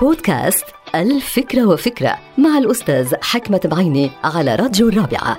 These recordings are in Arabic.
بودكاست الفكرة وفكرة مع الأستاذ حكمة بعيني على راديو الرابعة.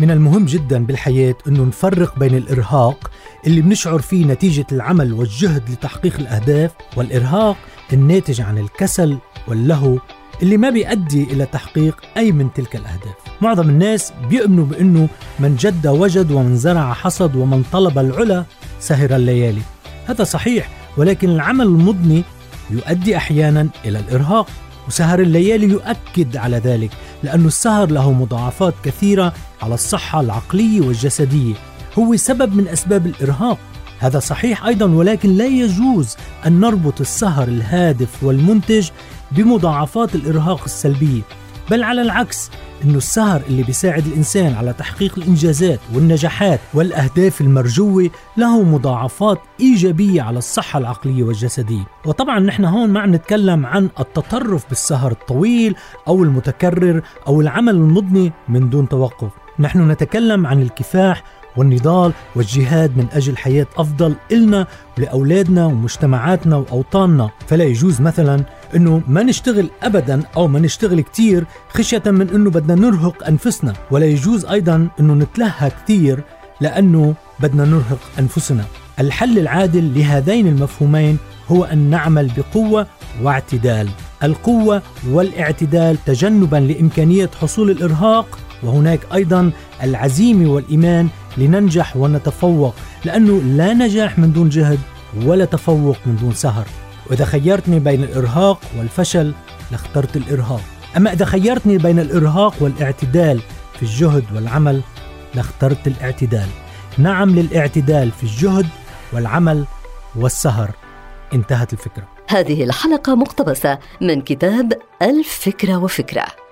من المهم جدا بالحياة أنه نفرق بين الإرهاق اللي بنشعر فيه نتيجة العمل والجهد لتحقيق الأهداف والإرهاق الناتج عن الكسل واللهو اللي ما بيؤدي إلى تحقيق أي من تلك الأهداف. معظم الناس بيؤمنوا بأنه من جد وجد ومن زرع حصد ومن طلب العلا سهر الليالي. هذا صحيح ولكن العمل المضني يؤدي أحيانا إلى الإرهاق وسهر الليالي يؤكد على ذلك لأن السهر له مضاعفات كثيرة على الصحة العقلية والجسدية. هو سبب من أسباب الإرهاق. هذا صحيح أيضا ولكن لا يجوز أن نربط السهر الهادف والمنتج بمضاعفات الإرهاق السلبية بل على العكس إنه السهر اللي بيساعد الإنسان على تحقيق الإنجازات والنجاحات والأهداف المرجوة له مضاعفات إيجابية على الصحة العقلية والجسدية، وطبعا نحن هون ما عم نتكلم عن التطرف بالسهر الطويل أو المتكرر أو العمل المضني من دون توقف، نحن نتكلم عن الكفاح والنضال والجهاد من أجل حياة أفضل إلنا ولأولادنا ومجتمعاتنا وأوطاننا. فلا يجوز مثلا أنه ما نشتغل أبدا أو ما نشتغل كتير خشية من أنه بدنا نرهق أنفسنا. ولا يجوز أيضا أنه نتلهى كتير لأنه بدنا نرهق أنفسنا. الحل العادل لهذين المفهومين هو أن نعمل بقوة واعتدال. القوة والاعتدال تجنبا لإمكانية حصول الإرهاق وهناك أيضا العزيمة والإيمان لننجح ونتفوق لأنه لا نجاح من دون جهد ولا تفوق من دون سهر. وإذا خيرتني بين الإرهاق والفشل لاخترت الإرهاق. أما إذا خيرتني بين الإرهاق والاعتدال في الجهد والعمل لاخترت الاعتدال. نعم للاعتدال في الجهد والعمل والسهر. انتهت الفكرة. هذه الحلقة مقتبسة من كتاب الفكرة وفكرة.